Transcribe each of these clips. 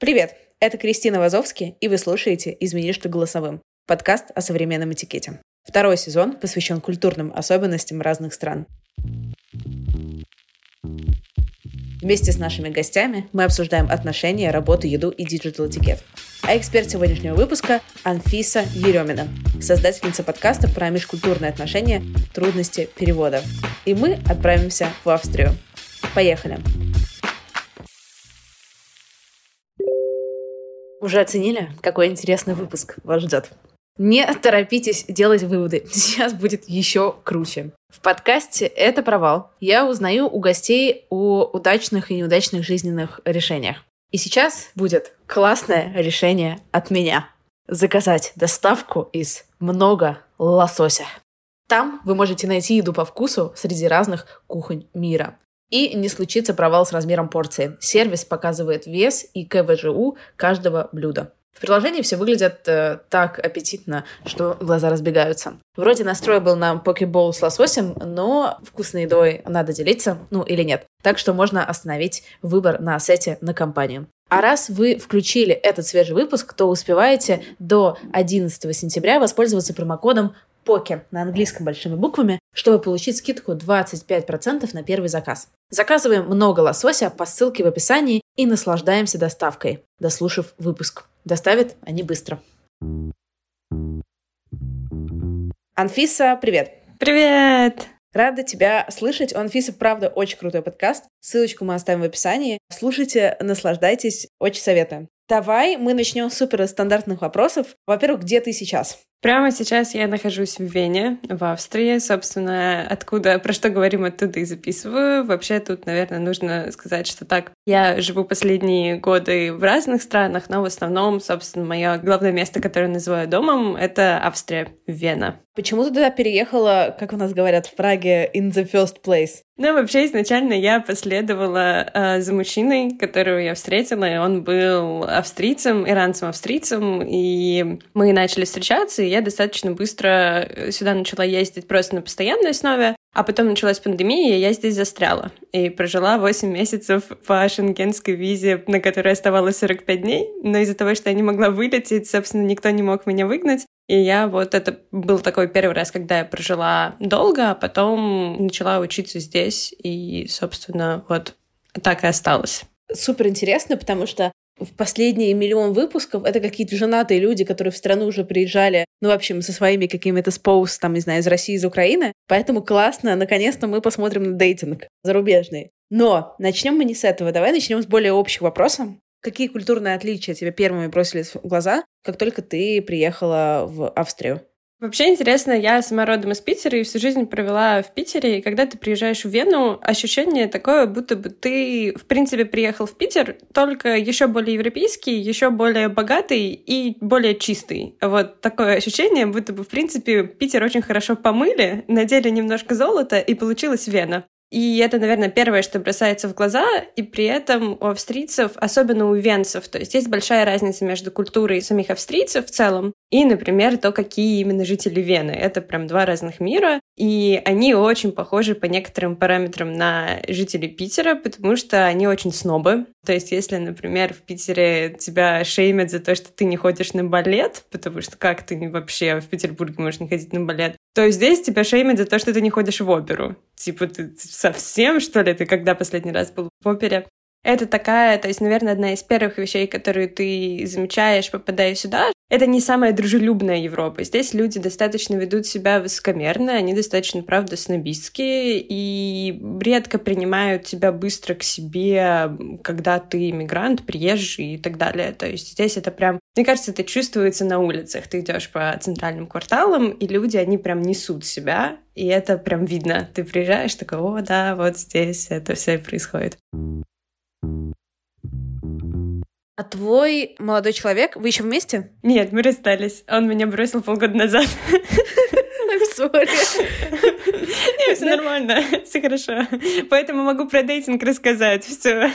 Привет, это Кристина Вазовски, и вы слушаете «Извини, что голосовым» – подкаст о современном этикете. Второй сезон посвящен культурным особенностям разных стран. Вместе с нашими гостями мы обсуждаем отношения, работу, еду и digital-этикет. А эксперт сегодняшнего выпуска – Анфиса Еремина, создательница подкаста про межкультурные отношения, трудности перевода. И мы отправимся в Австрию. Поехали! Уже оценили, какой интересный выпуск вас ждет? Не торопитесь делать выводы. Сейчас будет еще круче. В подкасте «Это провал» я узнаю у гостей о удачных и неудачных жизненных решениях. И сейчас будет классное решение от меня. Заказать доставку из много лосося. Там вы можете найти еду по вкусу среди разных кухонь мира. И не случится провал с размером порции. Сервис показывает вес и КВЖУ каждого блюда. В приложении все выглядит э, так аппетитно, что глаза разбегаются. Вроде настрой был на покебол с лососем, но вкусной едой надо делиться, ну или нет. Так что можно остановить выбор на сете на компанию. А раз вы включили этот свежий выпуск, то успеваете до 11 сентября воспользоваться промокодом ПОКЕ на английском большими буквами, чтобы получить скидку 25% на первый заказ. Заказываем много лосося по ссылке в описании и наслаждаемся доставкой, дослушав выпуск. Доставят они быстро. Анфиса, привет! Привет! Рада тебя слышать. У Анфисы, правда, очень крутой подкаст. Ссылочку мы оставим в описании. Слушайте, наслаждайтесь. Очень советую. Давай мы начнем с супер стандартных вопросов. Во-первых, где ты сейчас? Прямо сейчас я нахожусь в Вене, в Австрии. Собственно, откуда, про что говорим, оттуда и записываю. Вообще тут, наверное, нужно сказать, что так. Я живу последние годы в разных странах, но в основном, собственно, мое главное место, которое называю домом, это Австрия, Вена. Почему ты туда переехала, как у нас говорят в Праге, in the first place? Ну, вообще, изначально я последовала э, за мужчиной, которого я встретила, и он был австрийцем, иранцем-австрийцем, и мы начали встречаться, я достаточно быстро сюда начала ездить просто на постоянной основе, а потом началась пандемия, и я здесь застряла. И прожила 8 месяцев по шенгенской визе, на которой оставалось 45 дней. Но из-за того, что я не могла вылететь, собственно, никто не мог меня выгнать. И я вот это был такой первый раз, когда я прожила долго, а потом начала учиться здесь. И, собственно, вот так и осталось. Супер интересно, потому что в последние миллион выпусков это какие-то женатые люди, которые в страну уже приезжали, ну, в общем, со своими какими-то споус, там, не знаю, из России, из Украины. Поэтому классно, наконец-то мы посмотрим на дейтинг зарубежный. Но начнем мы не с этого. Давай начнем с более общих вопросов. Какие культурные отличия тебе первыми бросились в глаза, как только ты приехала в Австрию? Вообще интересно, я сама родом из Питера и всю жизнь провела в Питере, и когда ты приезжаешь в Вену, ощущение такое, будто бы ты, в принципе, приехал в Питер, только еще более европейский, еще более богатый и более чистый. Вот такое ощущение, будто бы, в принципе, Питер очень хорошо помыли, надели немножко золота, и получилась Вена. И это, наверное, первое, что бросается в глаза, и при этом у австрийцев, особенно у венцев, то есть есть большая разница между культурой самих австрийцев в целом и, например, то, какие именно жители Вены. Это прям два разных мира, и они очень похожи по некоторым параметрам на жителей Питера, потому что они очень снобы. То есть если, например, в Питере тебя шеймят за то, что ты не ходишь на балет, потому что как ты вообще в Петербурге можешь не ходить на балет, то здесь тебя шеймят за то, что ты не ходишь в оперу. Типа, ты совсем, что ли, ты когда последний раз был в опере? Это такая, то есть, наверное, одна из первых вещей, которые ты замечаешь, попадая сюда. Это не самая дружелюбная Европа. Здесь люди достаточно ведут себя высокомерно, они достаточно, правда, снобистские и редко принимают тебя быстро к себе, когда ты иммигрант, приезжий и так далее. То есть здесь это прям, мне кажется, это чувствуется на улицах. Ты идешь по центральным кварталам, и люди, они прям несут себя, и это прям видно. Ты приезжаешь, такой, о, да, вот здесь это все и происходит. А твой молодой человек, вы еще вместе? Нет, мы расстались. Он меня бросил полгода назад. Сори. Нет, все нормально, все хорошо. Поэтому могу про дейтинг рассказать. Все,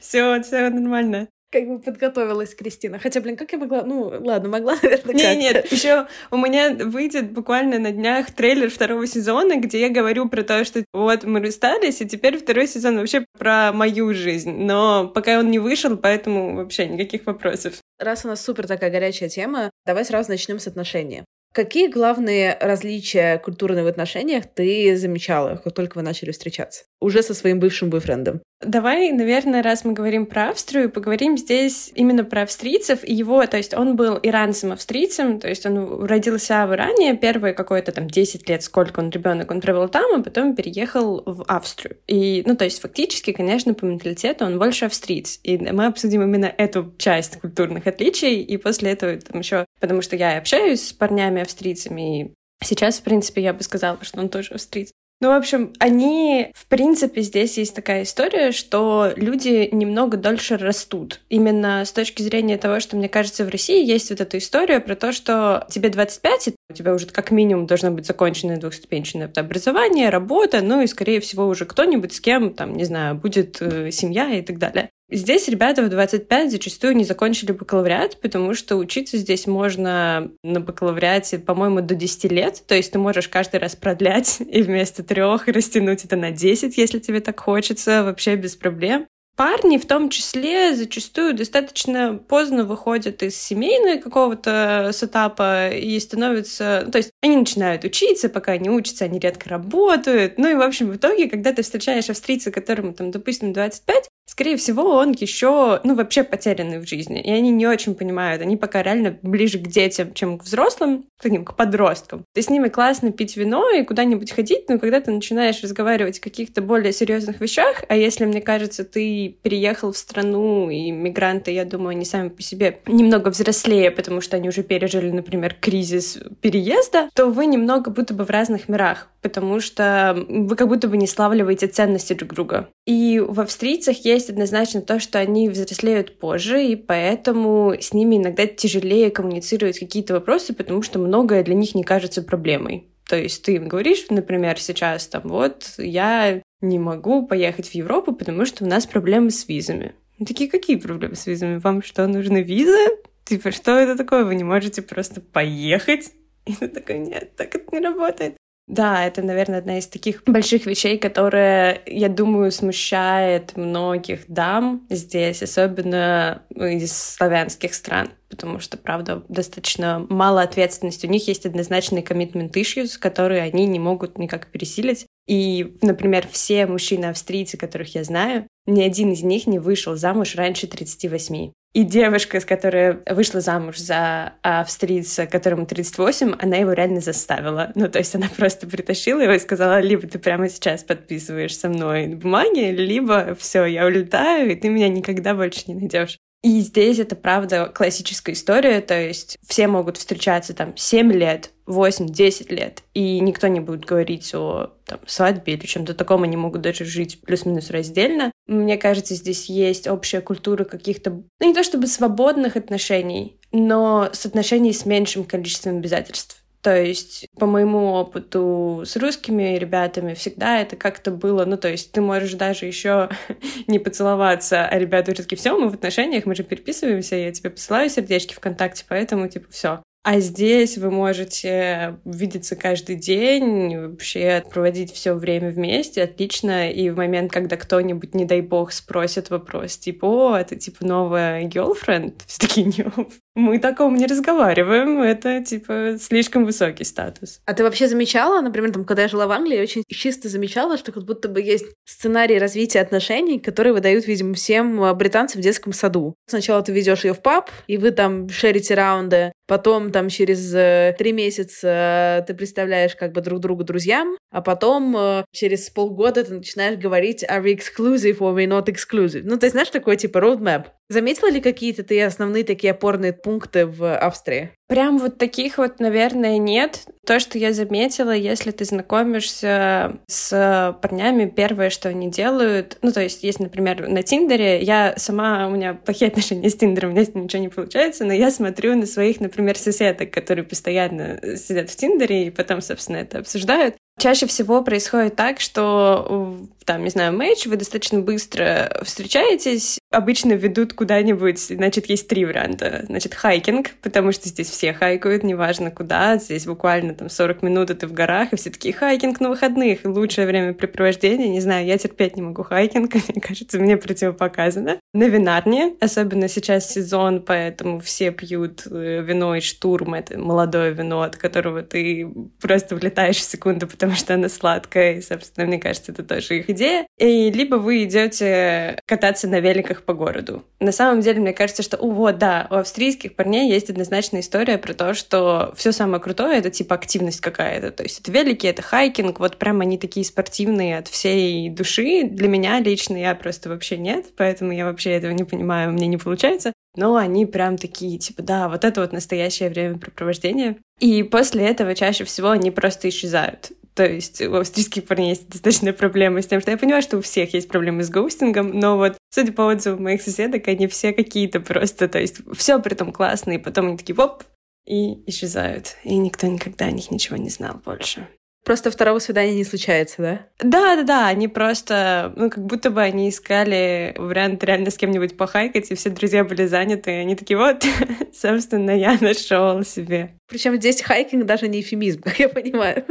все, все нормально как бы подготовилась Кристина. Хотя, блин, как я могла... Ну, ладно, могла, наверное, Нет, нет, еще у меня выйдет буквально на днях трейлер второго сезона, где я говорю про то, что вот мы расстались, и теперь второй сезон вообще про мою жизнь. Но пока он не вышел, поэтому вообще никаких вопросов. Раз у нас супер такая горячая тема, давай сразу начнем с отношений. Какие главные различия культурные в отношениях ты замечала, как только вы начали встречаться? Уже со своим бывшим бойфрендом. Давай, наверное, раз мы говорим про Австрию, поговорим здесь именно про австрийцев и его, то есть он был иранцем-австрийцем, то есть он родился в Иране, первые какое-то там 10 лет, сколько он ребенок, он провел там, а потом переехал в Австрию. И, ну, то есть фактически, конечно, по менталитету он больше австриец. И мы обсудим именно эту часть культурных отличий, и после этого там еще, потому что я общаюсь с парнями австрийцами, и Сейчас, в принципе, я бы сказала, что он тоже австриец. Ну, в общем, они, в принципе, здесь есть такая история, что люди немного дольше растут. Именно с точки зрения того, что, мне кажется, в России есть вот эта история про то, что тебе 25, и у тебя уже как минимум должно быть законченное двухступенчатое образование, работа, ну и, скорее всего, уже кто-нибудь с кем, там, не знаю, будет э, семья и так далее. Здесь ребята в 25 зачастую не закончили бакалавриат, потому что учиться здесь можно на бакалавриате, по-моему, до 10 лет. То есть ты можешь каждый раз продлять и вместо трех растянуть это на 10, если тебе так хочется, вообще без проблем. Парни в том числе зачастую достаточно поздно выходят из семейного какого-то сетапа и становятся... Ну, то есть они начинают учиться, пока они учатся, они редко работают. Ну и, в общем, в итоге, когда ты встречаешь австрийца, которому, там, допустим, 25, скорее всего, он еще, ну, вообще потерянный в жизни. И они не очень понимают. Они пока реально ближе к детям, чем к взрослым, к таким, к подросткам. Ты с ними классно пить вино и куда-нибудь ходить, но когда ты начинаешь разговаривать о каких-то более серьезных вещах, а если, мне кажется, ты переехал в страну, и мигранты, я думаю, они сами по себе немного взрослее, потому что они уже пережили, например, кризис переезда, то вы немного будто бы в разных мирах, потому что вы как будто бы не славливаете ценности друг друга. И в австрийцах есть однозначно то, что они взрослеют позже, и поэтому с ними иногда тяжелее коммуницировать какие-то вопросы, потому что многое для них не кажется проблемой. То есть ты им говоришь, например, сейчас там, вот, я не могу поехать в Европу, потому что у нас проблемы с визами. Ну, такие, какие проблемы с визами? Вам что, нужны визы? Типа, что это такое? Вы не можете просто поехать? И ты такой, нет, так это не работает. Да, это, наверное, одна из таких больших вещей, которая, я думаю, смущает многих дам здесь, особенно из славянских стран, потому что, правда, достаточно мало ответственности. У них есть однозначный commitment issues, которые они не могут никак пересилить. И, например, все мужчины-австрийцы, которых я знаю, ни один из них не вышел замуж раньше 38. И девушка, с которой вышла замуж за австрийца, которому 38, она его реально заставила. Ну, то есть она просто притащила его и сказала, либо ты прямо сейчас подписываешь со мной бумаги, либо все, я улетаю, и ты меня никогда больше не найдешь. И здесь это, правда, классическая история, то есть все могут встречаться там 7 лет, 8-10 лет, и никто не будет говорить о там, свадьбе или чем-то таком, они могут даже жить плюс-минус раздельно. Мне кажется, здесь есть общая культура каких-то, ну не то чтобы свободных отношений, но с отношений с меньшим количеством обязательств. То есть, по моему опыту с русскими ребятами, всегда это как-то было, ну, то есть, ты можешь даже еще не поцеловаться, а ребята уже такие, все, мы в отношениях, мы же переписываемся, я тебе посылаю сердечки ВКонтакте, поэтому, типа, все. А здесь вы можете видеться каждый день, вообще проводить все время вместе, отлично. И в момент, когда кто-нибудь, не дай бог, спросит вопрос, типа, о, это типа новая girlfriend, все таки не, мы таком не разговариваем, это, типа, слишком высокий статус. А ты вообще замечала, например, там, когда я жила в Англии, я очень чисто замечала, что как будто бы есть сценарий развития отношений, которые выдают, видимо, всем а, британцам в детском саду. Сначала ты ведешь ее в паб, и вы там шерите раунды, потом там через э, три месяца э, ты представляешь как бы друг другу друзьям, а потом э, через полгода ты начинаешь говорить are we exclusive or we not exclusive. Ну, ты знаешь, такой типа roadmap. Заметила ли какие-то ты основные такие опорные пункты в Австрии? Прям вот таких вот, наверное, нет. То, что я заметила, если ты знакомишься с парнями, первое, что они делают, ну, то есть, есть, например, на Тиндере, я сама, у меня плохие отношения с Тиндером, у меня ничего не получается, но я смотрю на своих, например, соседок, которые постоянно сидят в Тиндере и потом, собственно, это обсуждают. Чаще всего происходит так, что там, не знаю, матч, вы достаточно быстро встречаетесь, обычно ведут куда-нибудь, значит, есть три варианта. Значит, hiking, потому что здесь все хайкают, неважно куда, здесь буквально там 40 минут, и ты в горах, и все такие hiking на выходных, лучшее времяпрепровождение, не знаю, я терпеть не могу hiking, мне кажется, мне противопоказано. На винарне, особенно сейчас сезон, поэтому все пьют э, вино из Sturm, это молодое вино, от которого ты просто влетаешь в секунду, потому что оно сладкое, и, собственно, мне кажется, это тоже их идея. И либо вы идете кататься на великах по городу. На самом деле, мне кажется, что, о, вот, да, у австрийских парней есть однозначная история про то, что все самое крутое — это типа активность какая-то. То есть это велики, это hiking, вот прям они такие спортивные от всей души. Для меня лично я просто вообще нет, поэтому я вообще этого не понимаю, мне не получается. Но они прям такие, типа, да, вот это вот настоящее времяпрепровождение. И после этого чаще всего они просто исчезают. То есть у австрийских парней есть достаточно проблемы с тем, что я понимаю, что у всех есть проблемы с гоустингом, но вот, судя по отзывам моих соседок, они все какие-то просто, то есть все при этом классные, потом они такие, воп, и исчезают. И никто никогда о них ничего не знал больше. Просто второго свидания не случается, да? Да, да, да. Они просто, ну, как будто бы они искали вариант реально с кем-нибудь похайкать, и все друзья были заняты. И они такие, вот, собственно, я нашел себе. Причем здесь хайкинг даже не эфемизм, как я понимаю.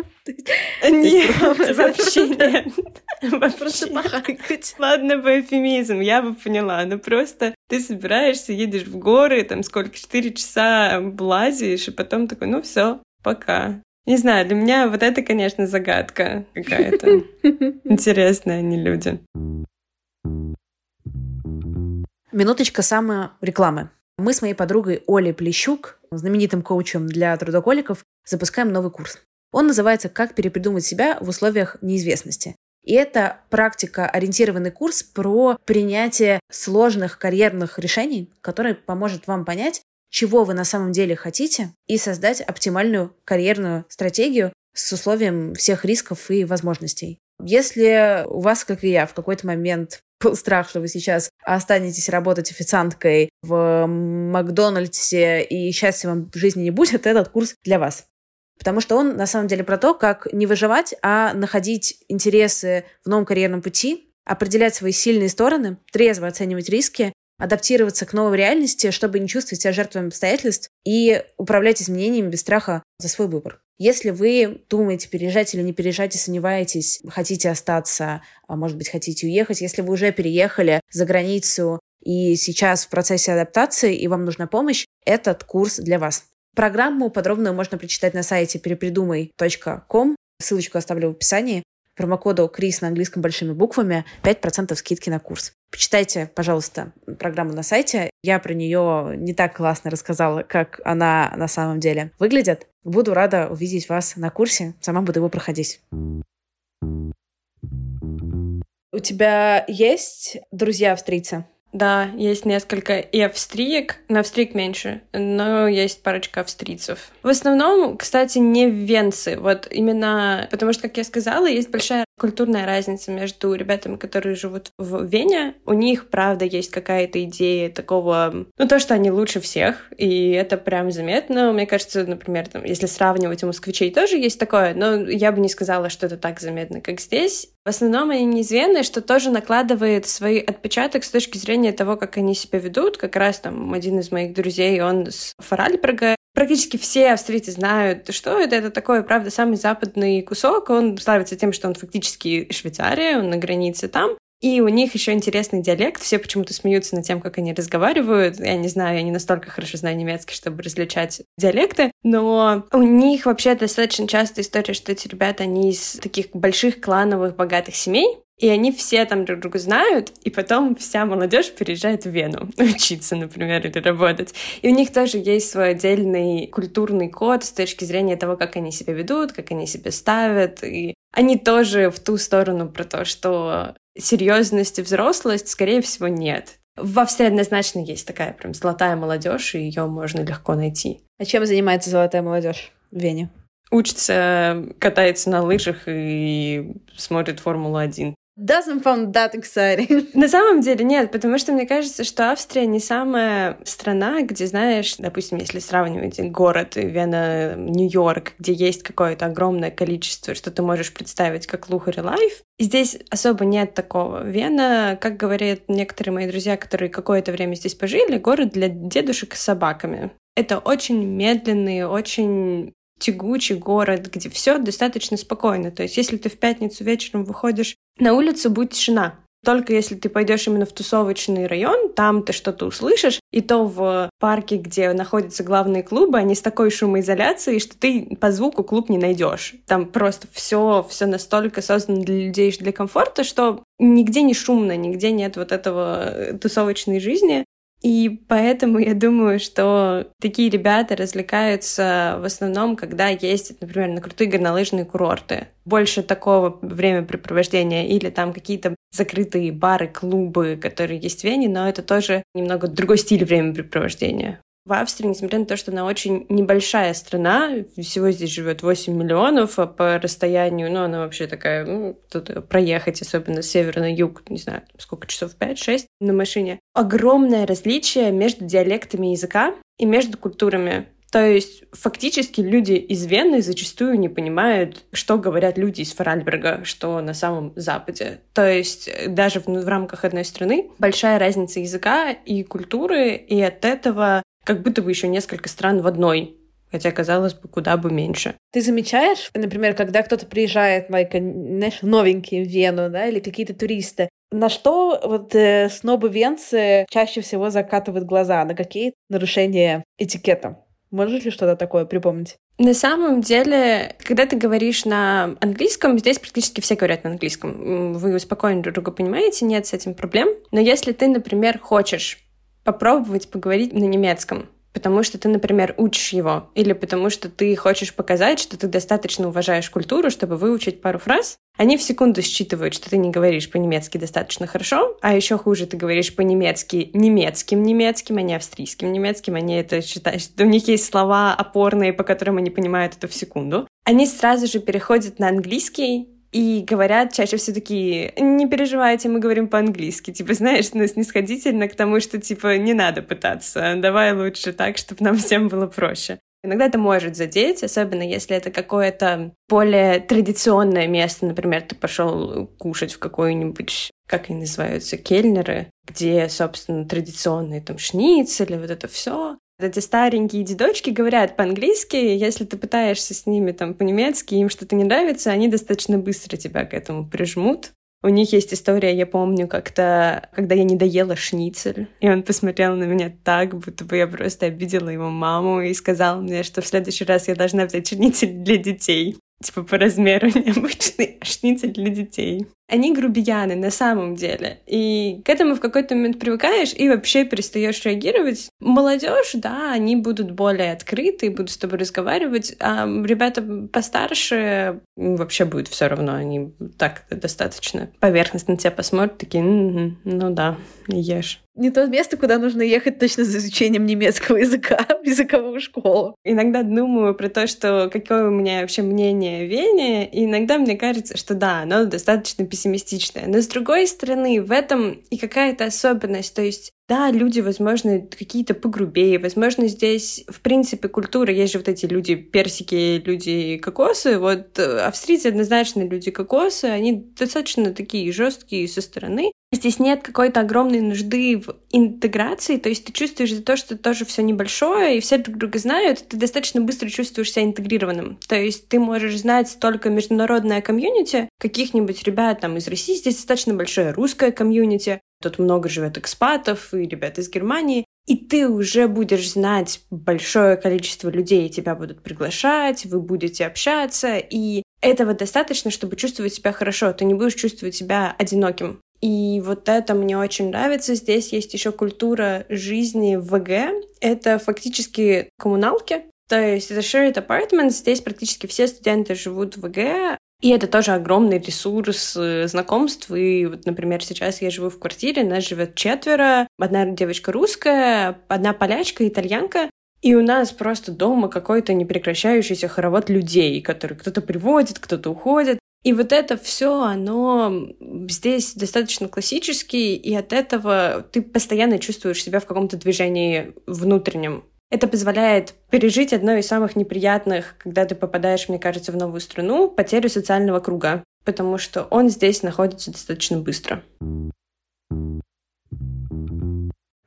Нет, вообще нет. Просто похайкать. Ладно бы эфемизм, я бы поняла. Но просто ты собираешься, едешь в горы, там сколько, четыре часа блазишь, и потом такой, ну все, пока. Не знаю, для меня вот это, конечно, загадка какая-то. Интересная они люди. Минуточка рекламы. Мы с моей подругой Олей Плещук, знаменитым коучем для трудоголиков, запускаем новый курс. Он называется «Как перепридумать себя в условиях неизвестности». И это практика-ориентированный курс про принятие сложных карьерных решений, который поможет вам понять, чего вы на самом деле хотите, и создать оптимальную карьерную стратегию с условием всех рисков и возможностей. Если у вас, как и я, в какой-то момент был страх, что вы сейчас останетесь работать официанткой в Макдональдсе и счастья вам в жизни не будет, этот курс для вас. Потому что он на самом деле про то, как не выживать, а находить интересы в новом карьерном пути, определять свои сильные стороны, трезво оценивать риски адаптироваться к новой реальности, чтобы не чувствовать себя жертвами обстоятельств и управлять изменениями без страха за свой выбор. Если вы думаете, переезжать или не переезжать и сомневаетесь, хотите остаться, а может быть, хотите уехать, если вы уже переехали за границу и сейчас в процессе адаптации, и вам нужна помощь, этот курс для вас. Программу подробную можно прочитать на сайте перепридумай.ком. Ссылочку оставлю в описании промокоду Крис на английском большими буквами 5% скидки на курс. Почитайте, пожалуйста, программу на сайте. Я про нее не так классно рассказала, как она на самом деле выглядит. Буду рада увидеть вас на курсе. Сама буду его проходить. У тебя есть друзья австрийцы? Да, есть несколько и австриек, на австриек меньше, но есть парочка австрийцев. В основном, кстати, не венцы, вот именно потому что, как я сказала, есть большая культурная разница между ребятами, которые живут в Вене. У них, правда, есть какая-то идея такого, ну, то, что они лучше всех, и это прям заметно. Мне кажется, например, там, если сравнивать у москвичей, тоже есть такое, но я бы не сказала, что это так заметно, как здесь. В основном они неизвестные, что тоже накладывает свой отпечаток с точки зрения того, как они себя ведут. Как раз там один из моих друзей, он с Фаральберга. Практически все австрийцы знают, что это. Это такой, правда, самый западный кусок. Он славится тем, что он фактически Швейцария, он на границе там. И у них еще интересный диалект. Все почему-то смеются над тем, как они разговаривают. Я не знаю, я не настолько хорошо знаю немецкий, чтобы различать диалекты. Но у них вообще достаточно часто история, что эти ребята, они из таких больших клановых богатых семей. И они все там друг друга знают, и потом вся молодежь переезжает в Вену учиться, например, или работать. И у них тоже есть свой отдельный культурный код с точки зрения того, как они себя ведут, как они себя ставят. И они тоже в ту сторону про то, что серьезность и взрослость, скорее всего, нет. В Австрии однозначно есть такая прям золотая молодежь, и ее можно легко найти. А чем занимается золотая молодежь в Вене? Учится, катается на лыжах и смотрит Формулу-1 doesn't sound that exciting. На самом деле нет, потому что мне кажется, что Австрия не самая страна, где, знаешь, допустим, если сравнивать город Вена, Нью-Йорк, где есть какое-то огромное количество, что ты можешь представить как luxury life, здесь особо нет такого. Вена, как говорят некоторые мои друзья, которые какое-то время здесь пожили, город для дедушек с собаками. Это очень медленный, очень тягучий город, где все достаточно спокойно. То есть, если ты в пятницу вечером выходишь на улицу, будет тишина. Только если ты пойдешь именно в тусовочный район, там ты что-то услышишь, и то в парке, где находятся главные клубы, они с такой шумоизоляцией, что ты по звуку клуб не найдешь. Там просто все, все настолько создано для людей, для комфорта, что нигде не шумно, нигде нет вот этого тусовочной жизни. И поэтому я думаю, что такие ребята развлекаются в основном, когда ездят, например, на крутые горнолыжные курорты. Больше такого времяпрепровождения или там какие-то закрытые бары, клубы, которые есть в Вене, но это тоже немного другой стиль времяпрепровождения. В Австрии, несмотря на то, что она очень небольшая страна, всего здесь живет 8 миллионов, а по расстоянию, ну, она вообще такая, ну, тут проехать, особенно с севера на юг, не знаю, сколько часов, 5-6 на машине. Огромное различие между диалектами языка и между культурами. То есть фактически люди из Вены зачастую не понимают, что говорят люди из Фаральберга, что на самом Западе. То есть даже в, в рамках одной страны большая разница языка и культуры, и от этого как будто бы еще несколько стран в одной хотя, казалось бы, куда бы меньше. Ты замечаешь, например, когда кто-то приезжает, like, знаешь, новенький в Вену, да, или какие-то туристы, на что вот э, снобы-венцы чаще всего закатывают глаза? На какие нарушения этикета? Можешь ли что-то такое припомнить? На самом деле, когда ты говоришь на английском, здесь практически все говорят на английском. Вы спокойно друг друга понимаете, нет с этим проблем. Но если ты, например, хочешь попробовать поговорить на немецком, потому что ты, например, учишь его, или потому что ты хочешь показать, что ты достаточно уважаешь культуру, чтобы выучить пару фраз, они в секунду считывают, что ты не говоришь по-немецки достаточно хорошо, а еще хуже, ты говоришь по-немецки немецким немецким, а не австрийским немецким. Они это считают, что у них есть слова опорные, по которым они понимают это в секунду. Они сразу же переходят на английский, и говорят чаще все такие, не переживайте, мы говорим по-английски. Типа, знаешь, ну, снисходительно к тому, что, типа, не надо пытаться. Давай лучше так, чтобы нам всем было проще. Иногда это может задеть, особенно если это какое-то более традиционное место. Например, ты пошел кушать в какой-нибудь, как они называются, кельнеры, где, собственно, традиционные там шницели, вот это все. Эти старенькие дедочки говорят по-английски, если ты пытаешься с ними там по-немецки, им что-то не нравится, они достаточно быстро тебя к этому прижмут. У них есть история, я помню, как-то, когда я не доела шницель, и он посмотрел на меня так, будто бы я просто обидела его маму и сказал мне, что в следующий раз я должна взять шницель для детей. Типа по размеру необычный шницель для детей. Они грубияны на самом деле. И к этому в какой-то момент привыкаешь и вообще перестаешь реагировать. Молодежь, да, они будут более открыты, будут с тобой разговаривать, а ребята постарше вообще будет все равно. Они так достаточно поверхностно тебя посмотрят, такие, ну да, ешь не то место, куда нужно ехать точно за изучением немецкого языка в языковую школу. Иногда думаю про то, что какое у меня вообще мнение о Вене, и иногда мне кажется, что да, оно достаточно пессимистичное. Но с другой стороны, в этом и какая-то особенность. То есть да, люди, возможно, какие-то погрубее, возможно, здесь, в принципе, культура, есть же вот эти люди персики, люди кокосы, вот э, австрийцы однозначно люди кокосы, они достаточно такие жесткие со стороны, Здесь нет какой-то огромной нужды в интеграции, то есть ты чувствуешь за то, что тоже все небольшое, и все друг друга знают, ты достаточно быстро чувствуешь себя интегрированным. То есть ты можешь знать только международное комьюнити, каких-нибудь ребят там из России, здесь достаточно большое русское комьюнити, тут много живет экспатов и ребят из Германии, и ты уже будешь знать большое количество людей, тебя будут приглашать, вы будете общаться, и этого достаточно, чтобы чувствовать себя хорошо. Ты не будешь чувствовать себя одиноким. И вот это мне очень нравится. Здесь есть еще культура жизни в ВГ. Это фактически коммуналки. То есть это shared apartment. Здесь практически все студенты живут в ВГ. И это тоже огромный ресурс э, знакомств. И вот, например, сейчас я живу в квартире, нас живет четверо. Одна девочка русская, одна полячка, итальянка. И у нас просто дома какой-то непрекращающийся хоровод людей, которые кто-то приводит, кто-то уходит. И вот это все, оно здесь достаточно классический, и от этого ты постоянно чувствуешь себя в каком-то движении внутреннем. Это позволяет пережить одно из самых неприятных, когда ты попадаешь, мне кажется, в новую страну, потерю социального круга, потому что он здесь находится достаточно быстро.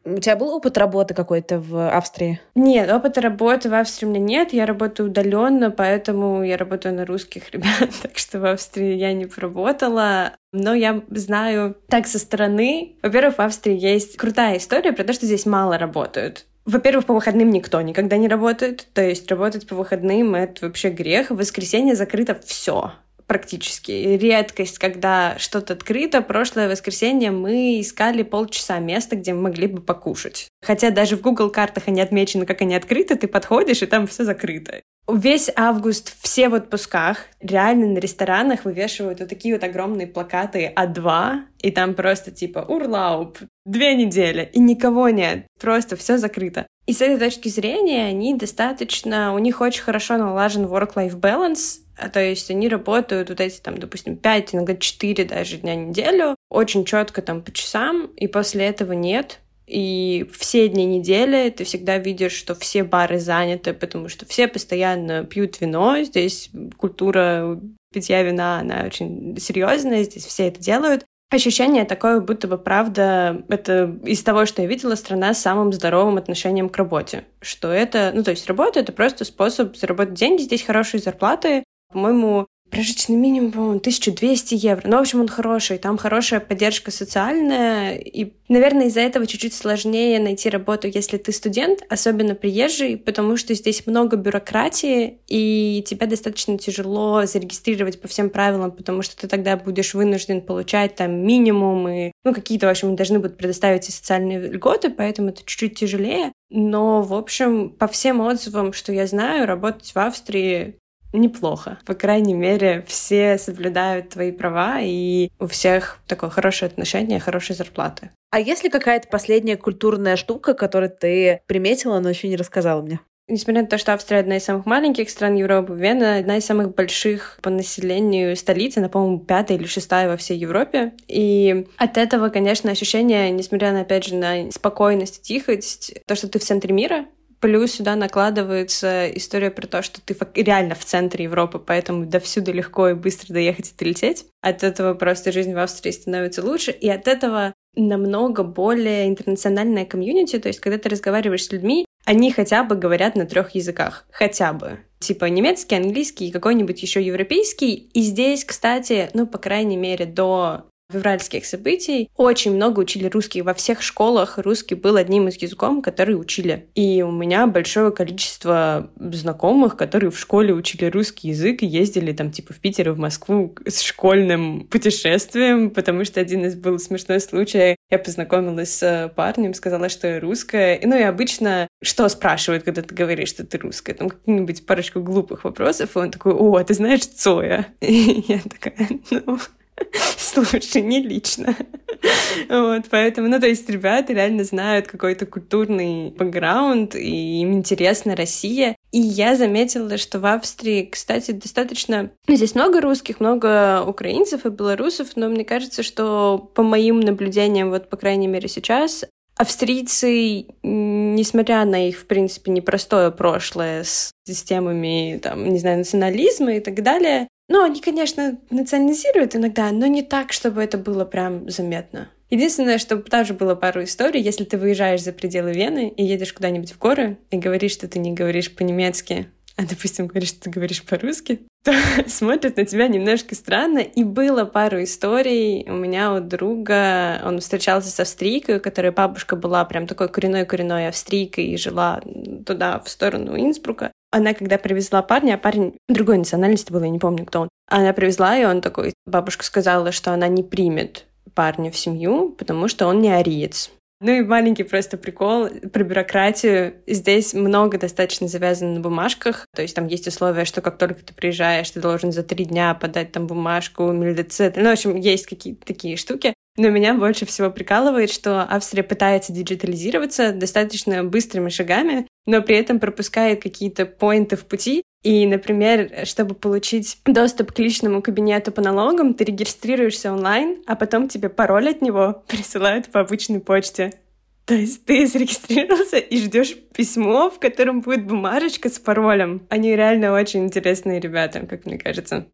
У тебя был опыт работы какой-то в Австрии? Нет, опыта работы в Австрии у меня нет. Я работаю удаленно, поэтому я работаю на русских ребят, так что в Австрии я не поработала. Но я знаю так со стороны. Во-первых, в Австрии есть крутая история про то, что здесь мало работают. Во-первых, по выходным никто никогда не работает. То есть работать по выходным — это вообще грех. В воскресенье закрыто все практически. Редкость, когда что-то открыто. Прошлое воскресенье мы искали полчаса места, где мы могли бы покушать. Хотя даже в Google картах они отмечены, как они открыты, ты подходишь, и там все закрыто. Весь август все в отпусках. Реально на ресторанах вывешивают вот такие вот огромные плакаты А2, и там просто типа «Урлауп», две недели, и никого нет. Просто все закрыто. И с этой точки зрения они достаточно... У них очень хорошо налажен work-life balance, а, то есть они работают вот эти там, допустим, 5, иногда 4 даже дня в неделю, очень четко там по часам, и после этого нет. И все дни недели ты всегда видишь, что все бары заняты, потому что все постоянно пьют вино. Здесь культура питья вина, она очень серьезная, здесь все это делают. Ощущение такое, будто бы правда, это из того, что я видела, страна с самым здоровым отношением к работе. Что это, ну то есть работа — это просто способ заработать деньги, здесь хорошие зарплаты, по-моему, прожиточный минимум, по-моему, 1200 евро. Ну, в общем, он хороший, там хорошая поддержка социальная, и, наверное, из-за этого чуть-чуть сложнее найти работу, если ты студент, особенно приезжий, потому что здесь много бюрократии, и тебя достаточно тяжело зарегистрировать по всем правилам, потому что ты тогда будешь вынужден получать там минимум, и, ну, какие-то, в общем, должны будут предоставить и социальные льготы, поэтому это чуть-чуть тяжелее. Но, в общем, по всем отзывам, что я знаю, работать в Австрии неплохо. По крайней мере, все соблюдают твои права, и у всех такое хорошее отношение, хорошие зарплаты. А есть ли какая-то последняя культурная штука, которую ты приметила, но еще не рассказала мне? Несмотря на то, что Австрия одна из самых маленьких стран Европы, Вена одна из самых больших по населению столиц, она, по-моему, пятая или шестая во всей Европе. И от этого, конечно, ощущение, несмотря на, опять же, на спокойность, тихость, то, что ты в центре мира, Плюс сюда накладывается история про то, что ты реально в центре Европы, поэтому до всюду легко и быстро доехать и долететь. От этого просто жизнь в Австрии становится лучше, и от этого намного более интернациональная комьюнити, то есть когда ты разговариваешь с людьми, они хотя бы говорят на трех языках, хотя бы. Типа немецкий, английский и какой-нибудь еще европейский. И здесь, кстати, ну, по крайней мере, до февральских событий очень много учили русский. Во всех школах русский был одним из языков, которые учили. И у меня большое количество знакомых, которые в школе учили русский язык и ездили там типа в Питер и в Москву с школьным путешествием, потому что один из был смешной случай. Я познакомилась с парнем, сказала, что я русская. Ну и обычно что спрашивают, когда ты говоришь, что ты русская? Там какие-нибудь парочку глупых вопросов, и он такой, о, ты знаешь Цоя? И я такая, ну, Слушай, не лично. Вот, поэтому, ну, то есть ребята реально знают какой-то культурный бэкграунд, и им интересна Россия. И я заметила, что в Австрии, кстати, достаточно... Ну, здесь много русских, много украинцев и белорусов, но мне кажется, что по моим наблюдениям, вот, по крайней мере, сейчас, австрийцы, несмотря на их, в принципе, непростое прошлое с системами, там, не знаю, национализма и так далее, ну, они, конечно, национализируют иногда, но не так, чтобы это было прям заметно. Единственное, что тоже было пару историй, если ты выезжаешь за пределы Вены и едешь куда-нибудь в горы и говоришь, что ты не говоришь по-немецки, а, допустим, говоришь, что ты говоришь по-русски, то смотрят на тебя немножко странно. И было пару историй. У меня у друга, он встречался с австрийкой, у которой бабушка была прям такой коренной-коренной австрийкой и жила туда, в сторону Инсбрука. Она, когда привезла парня, а парень другой национальности был, я не помню, кто он. Она привезла, и он такой, бабушка сказала, что она не примет парня в семью, потому что он не ариец. Ну и маленький просто прикол про бюрократию. Здесь много достаточно завязано на бумажках. То есть там есть условия, что как только ты приезжаешь, ты должен за три дня подать там бумажку, милицет. Ну, в общем, есть какие-то такие штуки. Но меня больше всего прикалывает, что Австрия пытается диджитализироваться достаточно быстрыми шагами, но при этом пропускает какие-то поинты в пути. И, например, чтобы получить доступ к личному кабинету по налогам, ты регистрируешься онлайн, а потом тебе пароль от него присылают по обычной почте. То есть ты зарегистрировался и ждешь письмо, в котором будет бумажечка с паролем. Они реально очень интересные ребята, как мне кажется.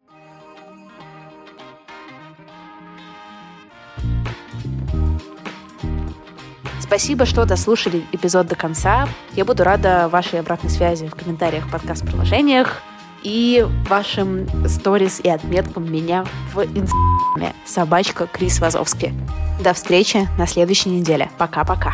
Спасибо, что дослушали эпизод до конца. Я буду рада вашей обратной связи в комментариях подкаст-приложениях и вашим сторис и отметкам меня в инстаграме собачка Крис Вазовский. До встречи на следующей неделе. Пока-пока.